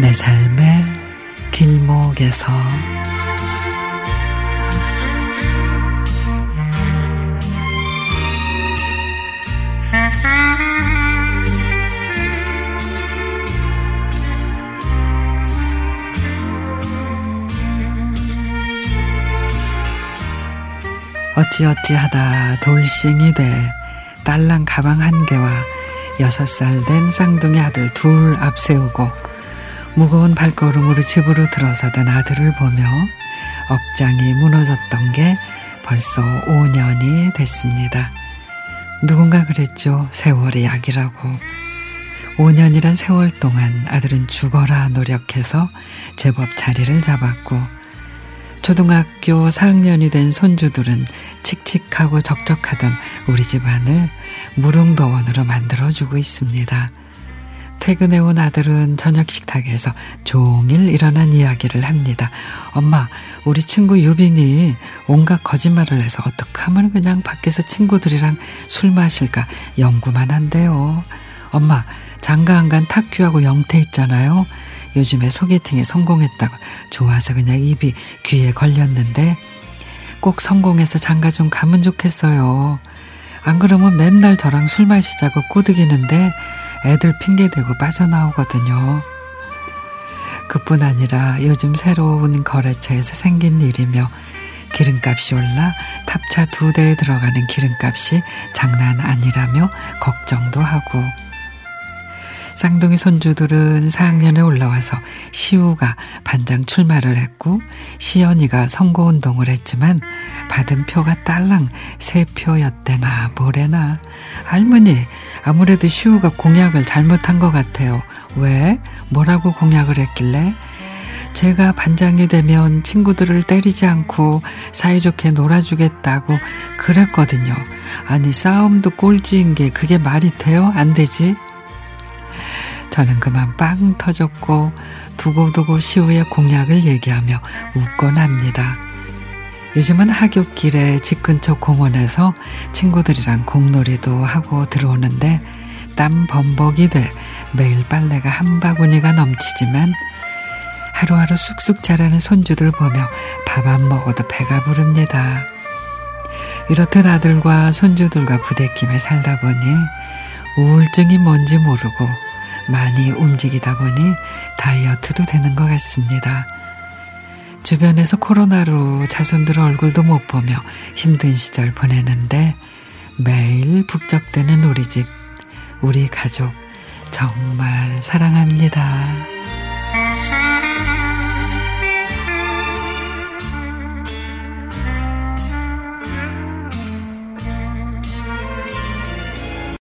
내 삶의 길목에서. 어찌어찌 하다 돌싱이 돼 딸랑 가방 한 개와 여섯 살 된 쌍둥이 아들 둘 앞세우고 무거운 발걸음으로 집으로 들어서던 아들을 보며 억장이 무너졌던 게 벌써 5년이 됐습니다. 누군가 그랬죠. 세월이 약이라고. 5년이란 세월 동안 아들은 죽어라 노력해서 제법 자리를 잡았고 초등학교 4학년이 된 손주들은 칙칙하고 적적하던 우리 집안을 무릉도원으로 만들어주고 있습니다. 퇴근해 온 아들은 저녁 식탁에서 종일 일어난 이야기를 합니다. 엄마, 우리 친구 유빈이 온갖 거짓말을 해서 어떡 하면 그냥 밖에서 친구들이랑 술 마실까 연구만 한대요. 엄마, 장가 안 간 탁규하고 영태 있잖아요. 요즘에 소개팅에 성공했다고 좋아서 그냥 입이 귀에 걸렸는데 꼭 성공해서 장가 좀 가면 좋겠어요. 안 그러면 맨날 저랑 술 마시자고 꼬드기는데 애들 핑계대고 빠져나오거든요. 그뿐 아니라 요즘 새로운 거래처에서 생긴 일이며 기름값이 올라 탑차 두 대에 들어가는 기름값이 장난 아니라며 걱정도 하고 쌍둥이 손주들은 4학년에 올라와서 시우가 반장 출마를 했고 시연이가 선거운동을 했지만 받은 표가 딸랑 세 표였대나 뭐래나 할머니 아무래도 시우가 공약을 잘못한 것 같아요. 왜? 뭐라고 공약을 했길래? 제가 반장이 되면 친구들을 때리지 않고 사이좋게 놀아주겠다고 그랬거든요. 아니 싸움도 꼴찌인 게 그게 말이 돼요? 안 되지? 저는 그만 빵 터졌고 두고두고 시우의 공약을 얘기하며 웃곤 합니다. 요즘은 하굣길에 집 근처 공원에서 친구들이랑 공놀이도 하고 들어오는데 땀 범벅이 돼 매일 빨래가 한 바구니가 넘치지만 하루하루 쑥쑥 자라는 손주들 보며 밥 안 먹어도 배가 부릅니다. 이렇듯 아들과 손주들과 부대끼며 살다 보니 우울증이 뭔지 모르고 많이 움직이다 보니 다이어트도 되는 것 같습니다. 주변에서 코로나로 자손들 얼굴도 못 보며 힘든 시절 보내는데 매일 북적대는 우리 집, 우리 가족 정말 사랑합니다.